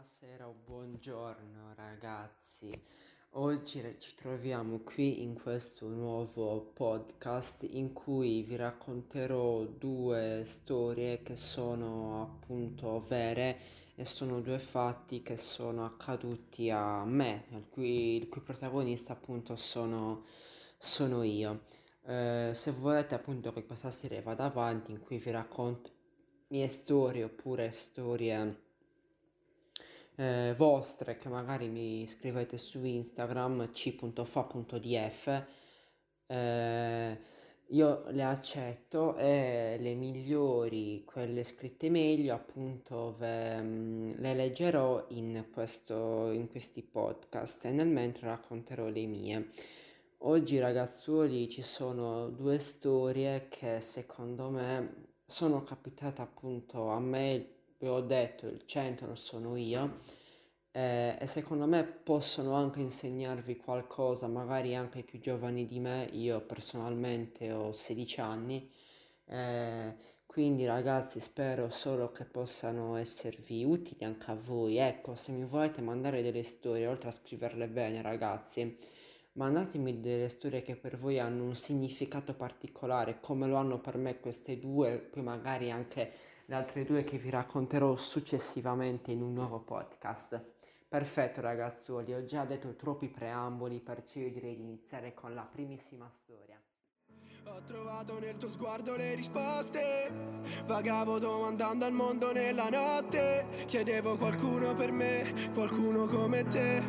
Buonasera o buongiorno ragazzi, oggi ci troviamo qui in questo nuovo podcast in cui vi racconterò due storie che sono appunto vere e sono due fatti che sono accaduti a me, il cui, il cui protagonista appunto sono, sono io. Eh, se volete appunto che questa serie vada avanti in cui vi racconto mie storie oppure storie eh, vostre che magari mi scrivete su Instagram c.fa.df eh, io le accetto e le migliori, quelle scritte meglio, appunto ve, mm, le leggerò in, questo, in questi podcast e nel mentre racconterò le mie. Oggi ragazzuoli ci sono due storie che secondo me sono capitate appunto a me vi ho detto, il centro sono io eh, e secondo me possono anche insegnarvi qualcosa, magari anche i più giovani di me, io personalmente ho 16 anni, eh, quindi ragazzi spero solo che possano esservi utili anche a voi. Ecco, se mi volete mandare delle storie, oltre a scriverle bene ragazzi, mandatemi delle storie che per voi hanno un significato particolare, come lo hanno per me queste due, poi magari anche le altre due che vi racconterò successivamente in un nuovo podcast. Perfetto ragazzuoli, ho già detto troppi preamboli, perciò io direi di iniziare con la primissima storia. Ho trovato nel tuo sguardo le risposte, vagavo domandando al mondo nella notte, chiedevo qualcuno per me, qualcuno come te.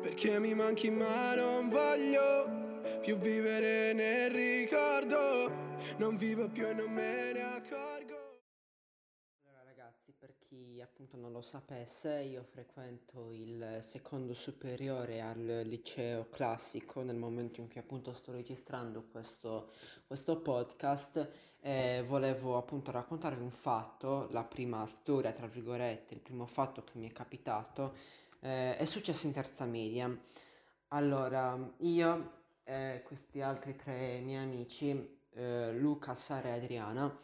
Perché mi manchi ma non voglio più vivere nel ricordo non vivo più e non me ne accorgo. Allora ragazzi, per chi appunto non lo sapesse, io frequento il secondo superiore al liceo classico nel momento in cui appunto sto registrando questo, questo podcast e volevo appunto raccontarvi un fatto, la prima storia tra virgolette, il primo fatto che mi è capitato, eh, è successo in terza media. Allora, io e questi altri tre miei amici eh, Luca, Sara e Adriana,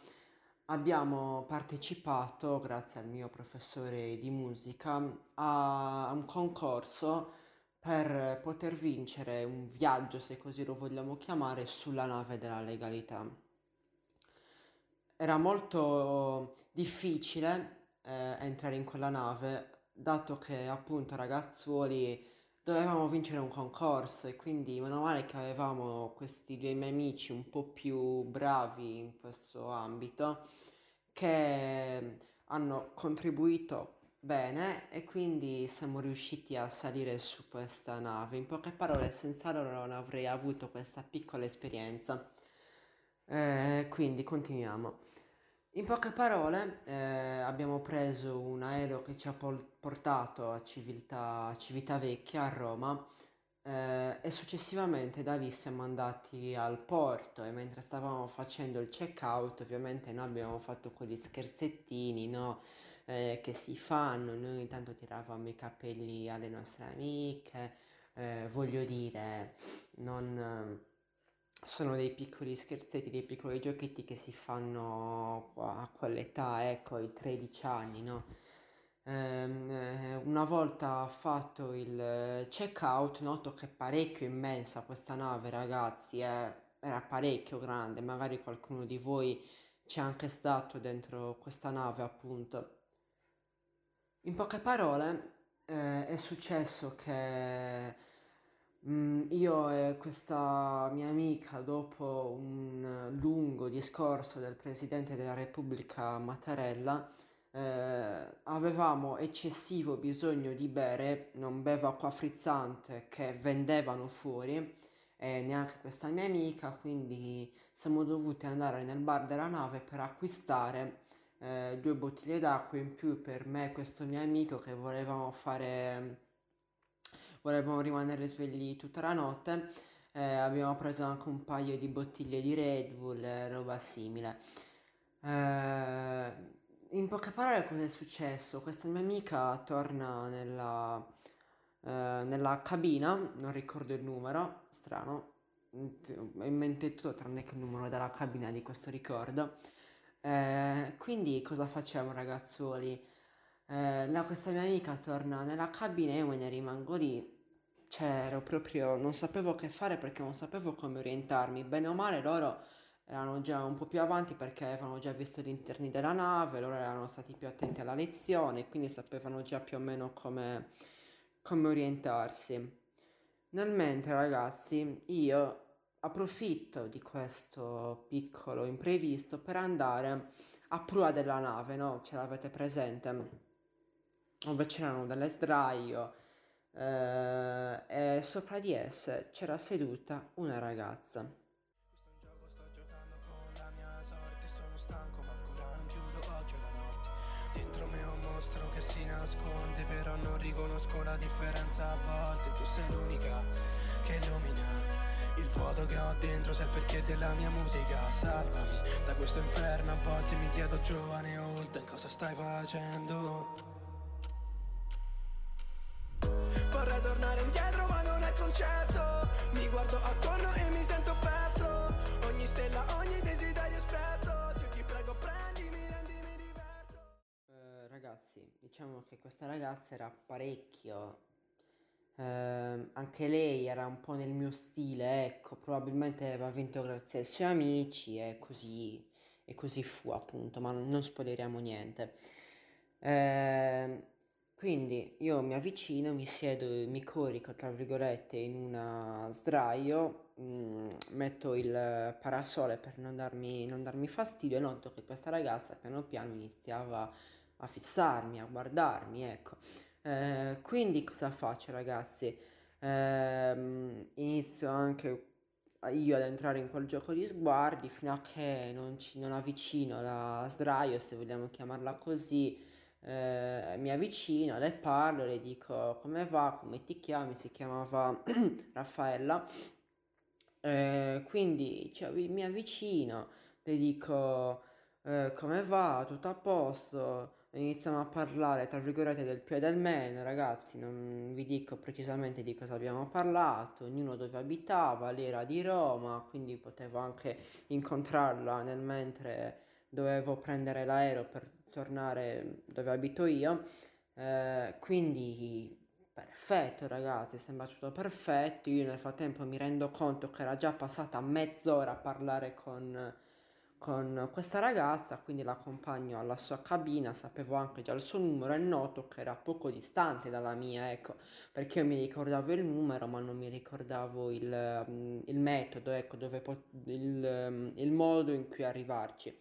abbiamo partecipato, grazie al mio professore di musica, a un concorso per poter vincere un viaggio, se così lo vogliamo chiamare, sulla nave della legalità. Era molto difficile eh, entrare in quella nave, dato che appunto ragazzuoli dovevamo vincere un concorso e quindi meno male che avevamo questi due miei amici un po' più bravi in questo ambito che hanno contribuito bene e quindi siamo riusciti a salire su questa nave. In poche parole, senza loro non avrei avuto questa piccola esperienza. Eh, quindi continuiamo. In poche parole, eh, abbiamo preso un aereo che ci ha portato a Civiltà, Civitavecchia, a Roma, eh, e successivamente da lì siamo andati al porto e mentre stavamo facendo il check-out, ovviamente noi abbiamo fatto quegli scherzettini, no? Eh, che si fanno, noi intanto tiravamo i capelli alle nostre amiche, eh, voglio dire, non sono dei piccoli scherzetti, dei piccoli giochetti che si fanno a quell'età, ecco, i 13 anni, no? Ehm, eh, una volta fatto il check-out, noto che è parecchio immensa questa nave, ragazzi, è, era parecchio grande, magari qualcuno di voi c'è anche stato dentro questa nave, appunto. In poche parole, eh, è successo che Mm, io e questa mia amica, dopo un lungo discorso del Presidente della Repubblica Mattarella, eh, avevamo eccessivo bisogno di bere, non bevo acqua frizzante che vendevano fuori e neanche questa mia amica, quindi siamo dovuti andare nel bar della nave per acquistare eh, due bottiglie d'acqua in più per me e questo mio amico che volevamo fare volevamo rimanere svegli tutta la notte. Eh, abbiamo preso anche un paio di bottiglie di Red Bull e roba simile. Eh, in poche parole cosa è successo? Questa mia amica torna nella, eh, nella cabina, non ricordo il numero, strano, ho in mente tutto tranne che il numero della cabina di questo ricordo. Eh, quindi cosa facciamo ragazzuoli? Eh, la, questa mia amica torna nella cabina e io me ne rimango lì. Cioè, ero proprio, non sapevo che fare perché non sapevo come orientarmi. Bene o male loro erano già un po' più avanti perché avevano già visto gli interni della nave, loro erano stati più attenti alla lezione, quindi sapevano già più o meno come, come orientarsi. Nel mentre, ragazzi, io approfitto di questo piccolo imprevisto per andare a prua della nave, no? Ce l'avete presente? Dove c'erano delle sdraio eh, e sopra di esse c'era seduta una ragazza. Che si nasconde Però non riconosco la differenza. A volte Tu sei l'unica che illumina il vuoto che ho dentro sai il perché della mia musica. Salvami da questo inferno A volte mi chiedo giovane Holden cosa stai facendo concesso Mi guardo attorno e mi sento perso. Ogni stella, ogni desiderio espresso. Dio ti prego prendimi, rendimi diverso. Eh, ragazzi, diciamo che questa ragazza era parecchio, ehm, anche lei era un po' nel mio stile, ecco, probabilmente aveva vinto grazie ai suoi amici e così, e così fu appunto, ma non spoileriamo niente. Ehm, quindi io mi avvicino, mi siedo, mi corico tra virgolette in una sdraio, mm, metto il parasole per non darmi, non darmi fastidio e noto che questa ragazza piano piano iniziava a fissarmi, a guardarmi, ecco. Eh, quindi cosa faccio ragazzi? Ehm, inizio anche io ad entrare in quel gioco di sguardi fino a che non, ci, non avvicino la sdraio, se vogliamo chiamarla così, eh, mi avvicino, le parlo, le dico come va, come ti chiami, si chiamava Raffaella, Eh, quindi cioè, mi avvicino, le dico eh, come va, tutto a posto, iniziamo a parlare tra virgolette del più e del meno, ragazzi, non vi dico precisamente di cosa abbiamo parlato, ognuno dove abitava, lei era di Roma, quindi potevo anche incontrarla nel mentre dovevo prendere l'aereo per tornare dove abito io. Eh, quindi perfetto, ragazzi, sembra tutto perfetto. Io nel frattempo mi rendo conto che era già passata mezz'ora a parlare con, con questa ragazza, quindi l'accompagno alla sua cabina. Sapevo anche già il suo numero e noto che era poco distante dalla mia, ecco, perché io mi ricordavo il numero, ma non mi ricordavo il, mm, il metodo, ecco, dove po- il, mm, il modo in cui arrivarci.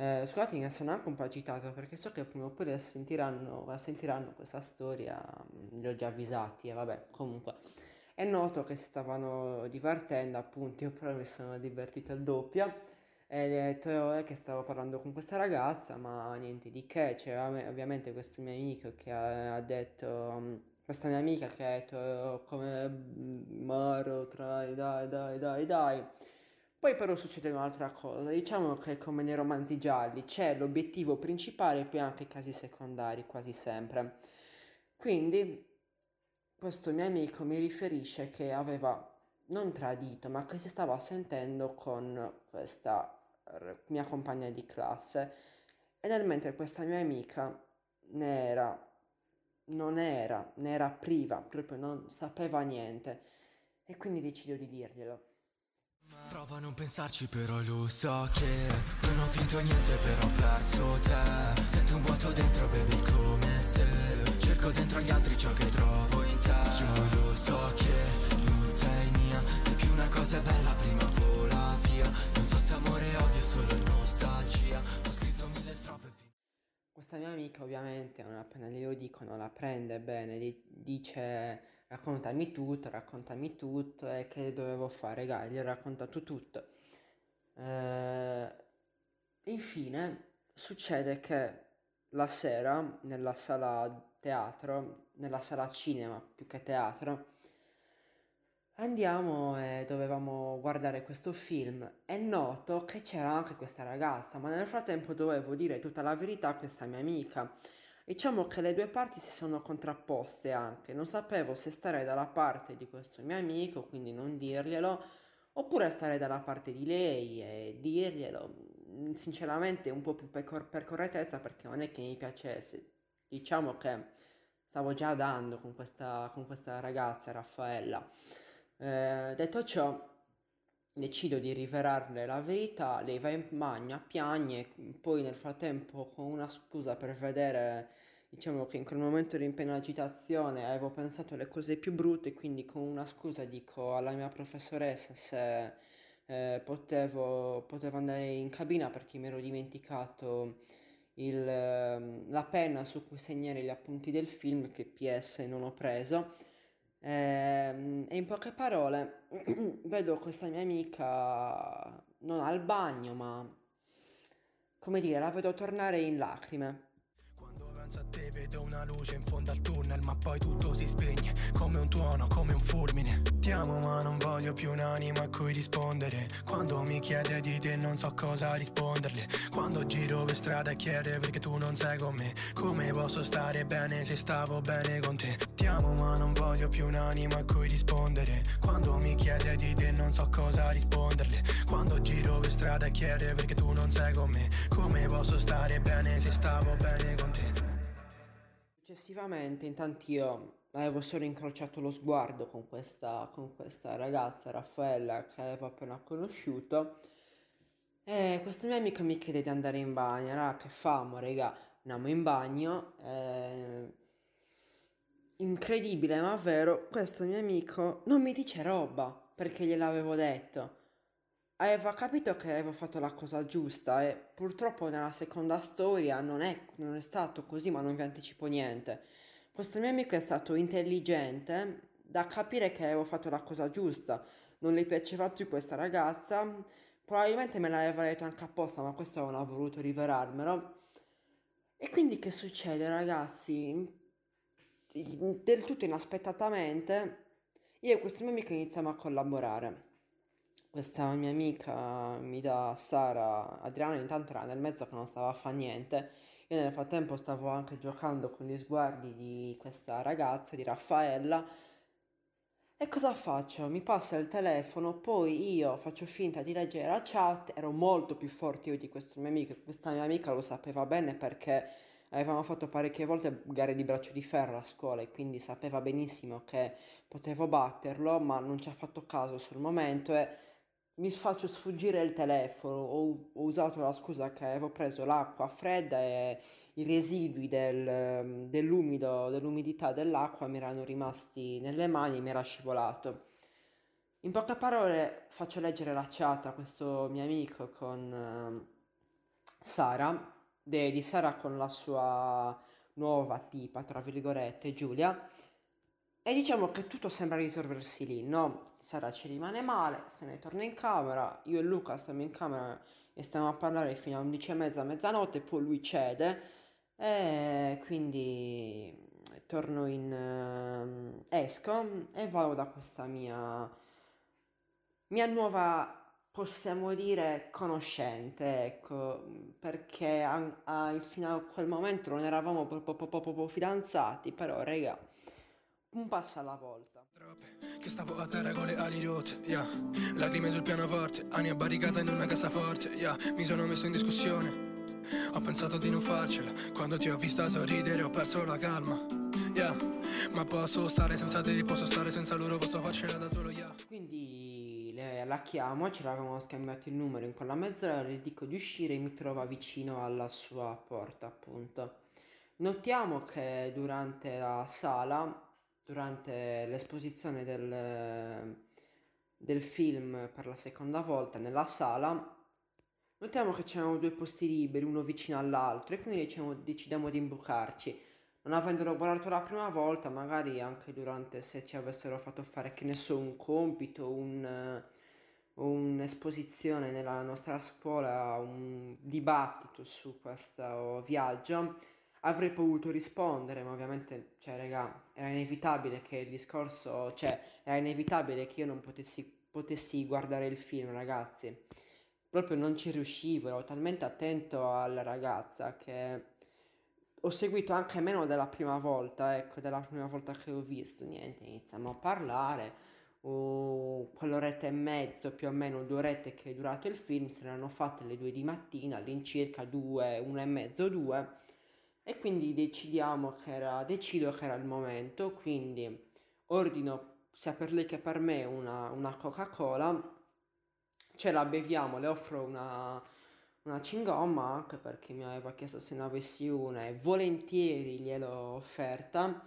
Eh, scusatemi, mi sono anche un po' agitato perché so che prima o poi la sentiranno, la sentiranno questa storia, mm, li ho già avvisati e vabbè, comunque. È noto che si stavano divertendo, appunto, io però mi sono divertito il doppio e detto eh, che stavo parlando con questa ragazza, ma niente di che, ov- ovviamente questo mio amico che ha, detto, mm, questa mia amica che ha detto "Eh, come mm, Maro, trai, dai, dai, dai, dai. Poi però succede un'altra cosa, diciamo che come nei romanzi gialli c'è l'obiettivo principale e poi anche i casi secondari quasi sempre. Quindi questo mio amico mi riferisce che aveva non tradito, ma che si stava sentendo con questa mia compagna di classe e nel mentre questa mia amica ne era, non era, ne era priva, proprio non sapeva niente e quindi decido di dirglielo. Prova a non pensarci però lo so che Non ho vinto niente però ho perso te. Sento un vuoto dentro baby come se Cerco dentro gli altri ciò che trovo in te. Io lo so che Amica ovviamente non appena glielo dico non la prende bene, di- dice raccontami tutto, raccontami tutto e che dovevo fare, Gai, gli ho raccontato tutto. Eh, infine succede che la sera nella sala teatro, nella sala cinema più che teatro, Andiamo e dovevamo guardare questo film. È noto che c'era anche questa ragazza, ma nel frattempo dovevo dire tutta la verità a questa mia amica. Diciamo che le due parti si sono contrapposte anche. Non sapevo se stare dalla parte di questo mio amico, quindi non dirglielo, oppure stare dalla parte di lei e dirglielo. mm, sinceramente un po' più per correttezza perché non è che mi piacesse. Diciamo che stavo già dando con questa, con questa ragazza, Raffaella. Eh, detto ciò, decido di rivelarle la verità, lei va in bagno, piagne, poi nel frattempo con una scusa per vedere, diciamo che in quel momento ero in piena agitazione, avevo pensato alle cose più brutte, quindi con una scusa dico alla mia professoressa se eh, potevo, potevo andare in cabina perché mi ero dimenticato il, ehm, la penna su cui segnare gli appunti del film che PS non ho preso. Ehm, e in poche parole, vedo questa mia amica non al bagno, ma come dire, la vedo tornare in lacrime. Penso a te vedo una luce in fondo al tunnel ma poi tutto si spegne come un tuono, come un fulmine Ti amo ma non voglio più un'anima a cui rispondere. Quando mi chiede di te non so cosa risponderle. Quando giro per strada chiede perché tu non sei con me. Come posso stare bene se stavo bene con te? Ti amo ma non voglio più un'anima a cui rispondere. Quando mi chiede di te non so cosa risponderle. Quando giro per strada chiede perché tu non sei con me. Come posso stare bene se stavo bene con te? Successivamente, intanto io avevo solo incrociato lo sguardo con questa, con questa ragazza, Raffaella, che avevo appena conosciuto. E questo mio amico mi chiede di andare in bagno. Allora, che famo, raga? Andiamo in bagno. Eh... Incredibile, ma vero, questo mio amico non mi dice roba perché gliel'avevo detto aveva capito che avevo fatto la cosa giusta e purtroppo nella seconda storia non è, non è stato così, ma non vi anticipo niente. Questo mio amico è stato intelligente da capire che avevo fatto la cosa giusta, non le piaceva più questa ragazza, probabilmente me l'aveva detto anche apposta, ma questo non ha voluto rivelarmelo. E quindi che succede, ragazzi? Del tutto inaspettatamente, io e questo mio amico iniziamo a collaborare questa mia amica mi dà Sara, Adriana intanto era nel mezzo che non stava a fare niente. Io nel frattempo stavo anche giocando con gli sguardi di questa ragazza, di Raffaella. E cosa faccio? Mi passa il telefono, poi io faccio finta di leggere la chat, ero molto più forte io di questo mio amico, questa mia amica lo sapeva bene perché avevamo fatto parecchie volte gare di braccio di ferro a scuola e quindi sapeva benissimo che potevo batterlo, ma non ci ha fatto caso sul momento e mi faccio sfuggire il telefono, ho, ho, usato la scusa che avevo preso l'acqua fredda e i residui del, dell'umido, dell'umidità dell'acqua mi erano rimasti nelle mani e mi era scivolato. In poche parole faccio leggere la chat a questo mio amico con uh, Sara, de, di Sara con la sua nuova tipa, tra virgolette, Giulia, e diciamo che tutto sembra risolversi lì, no? Sara ci rimane male, se ne torna in camera, io e Luca stiamo in camera e stiamo a parlare fino a 11 e mezza, mezzanotte, poi lui cede e quindi torno in... Uh, esco e vado da questa mia, mia nuova, possiamo dire, conoscente, ecco, perché a, a, fino a quel momento non eravamo proprio, proprio, proprio fidanzati, però, raga un passo alla volta. Che stavo a terra con le ali rotte, yeah. Lacrime sul pianoforte, anni barricata in una cassaforte, yeah. Mi sono messo in discussione. Ho pensato di non farcela. Quando ti ho vista sorridere ho perso la calma. Yeah. Ma posso stare senza te, posso stare senza loro, posso farcela da solo, yeah. Quindi le, la chiamo, ce l'avevamo scambiato il numero in quella mezz'ora, le dico di uscire e mi trova vicino alla sua porta, appunto. Notiamo che durante la sala durante l'esposizione del, del film per la seconda volta nella sala, notiamo che c'erano due posti liberi, uno vicino all'altro, e quindi diciamo, decidiamo di imbucarci. Non avendolo guardato la prima volta, magari anche durante se ci avessero fatto fare, che ne so, un compito, un, un'esposizione nella nostra scuola, un dibattito su questo viaggio avrei potuto rispondere, ma ovviamente, cioè, raga, era inevitabile che il discorso, cioè, era inevitabile che io non potessi, potessi guardare il film, ragazzi. Proprio non ci riuscivo, ero talmente attento alla ragazza che ho seguito anche meno della prima volta, ecco, della prima volta che ho visto, niente, iniziamo a parlare, uh, quell'oretta e mezzo, più o meno due orette che è durato il film, se ne erano fatte le due di mattina, all'incirca due, una e mezzo, due, e quindi decidiamo che era, decido che era il momento, quindi ordino sia per lei che per me una, una Coca-Cola, ce la beviamo, le offro una, una cingomma anche perché mi aveva chiesto se ne avessi una e volentieri gliel'ho offerta.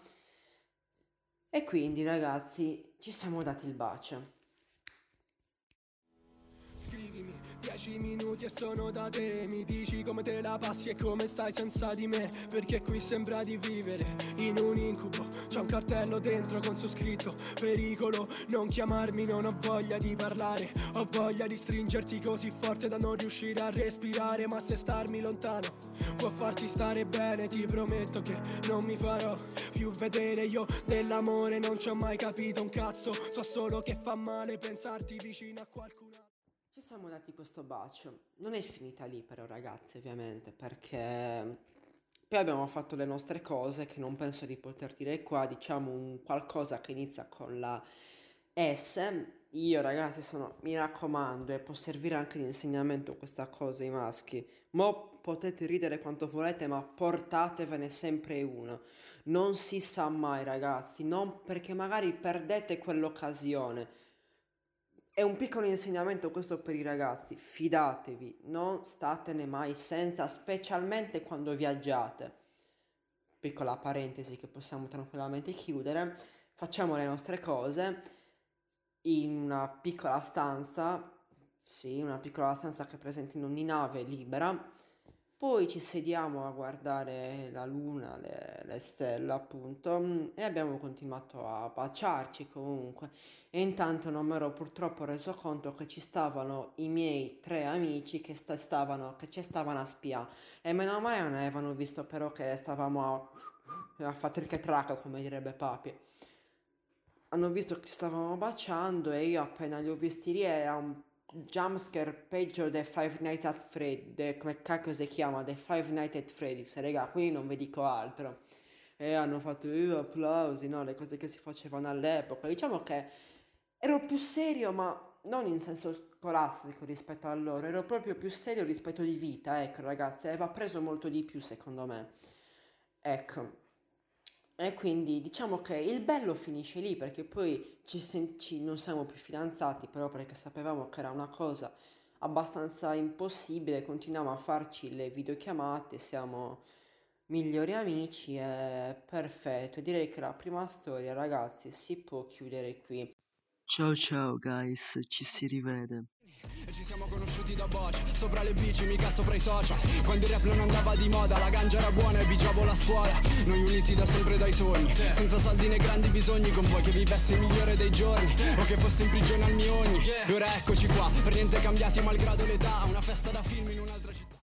E quindi ragazzi ci siamo dati il bacio. Scrivimi 10 minuti e sono da te. Mi dici come te la passi e come stai senza di me. Perché qui sembra di vivere in un incubo. C'è un cartello dentro con su scritto Pericolo, non chiamarmi, non ho voglia di parlare. Ho voglia di stringerti così forte da non riuscire a respirare. Ma se starmi lontano può farti stare bene. Ti prometto che non mi farò più vedere. Io dell'amore non ci ho mai capito un cazzo. So solo che fa male pensarti vicino a qualcun altro Ci siamo dati questo bacio. Non è finita lì però ragazzi ovviamente perché poi abbiamo fatto le nostre cose che non penso di poter dire qua, diciamo un qualcosa che inizia con la S. Io ragazzi sono, mi raccomando, e può servire anche di insegnamento questa cosa ai maschi. Mo potete ridere quanto volete, ma portatevene sempre uno. Non si sa mai ragazzi, non perché magari perdete quell'occasione. È un piccolo insegnamento questo per i ragazzi, fidatevi, non statene mai senza, specialmente quando viaggiate. Piccola parentesi che possiamo tranquillamente chiudere, facciamo le nostre cose in una piccola stanza, sì, una piccola stanza che è presente in ogni nave libera, poi ci sediamo a guardare la luna, le, le stelle appunto, mm, e abbiamo continuato a baciarci comunque. E intanto non mi ero purtroppo reso conto che ci stavano i miei tre amici che, sta- stavano, che ci stavano a spiare. E meno male non avevano visto però che stavamo a, a fare track, come direbbe papi. Hanno visto che stavamo baciando e io appena li ho visti lì era un jumpscare peggio del Five Nights at Freddy's, come cacchio si chiama, del Five Nights at Freddy's, raga, quindi non vi dico altro. E hanno fatto uh, applausi, no, le cose che si facevano all'epoca. Diciamo che ero più serio, ma non in senso scolastico rispetto a loro, ero proprio più serio rispetto di vita, ecco ragazzi, aveva preso molto di più secondo me. Ecco. E quindi diciamo che il bello finisce lì perché poi ci, sen- ci- non siamo più fidanzati, però perché sapevamo che era una cosa abbastanza impossibile, continuiamo a farci le videochiamate, siamo migliori amici, è perfetto. Direi che la prima storia, ragazzi, si può chiudere qui. Ciao ciao guys, ci si rivede. Ci siamo conosciuti da boccia Sopra le bici, mica sopra i social. Quando il rap non andava di moda La ganja era buona e bigiavo la scuola. Noi uniti da sempre dai sogni Senza soldi né grandi bisogni Con voi che vivessi il migliore dei giorni. O che fossi in prigione al mio ogni. E ora eccoci qua Per niente cambiati malgrado l'età. Una festa da film in un'altra città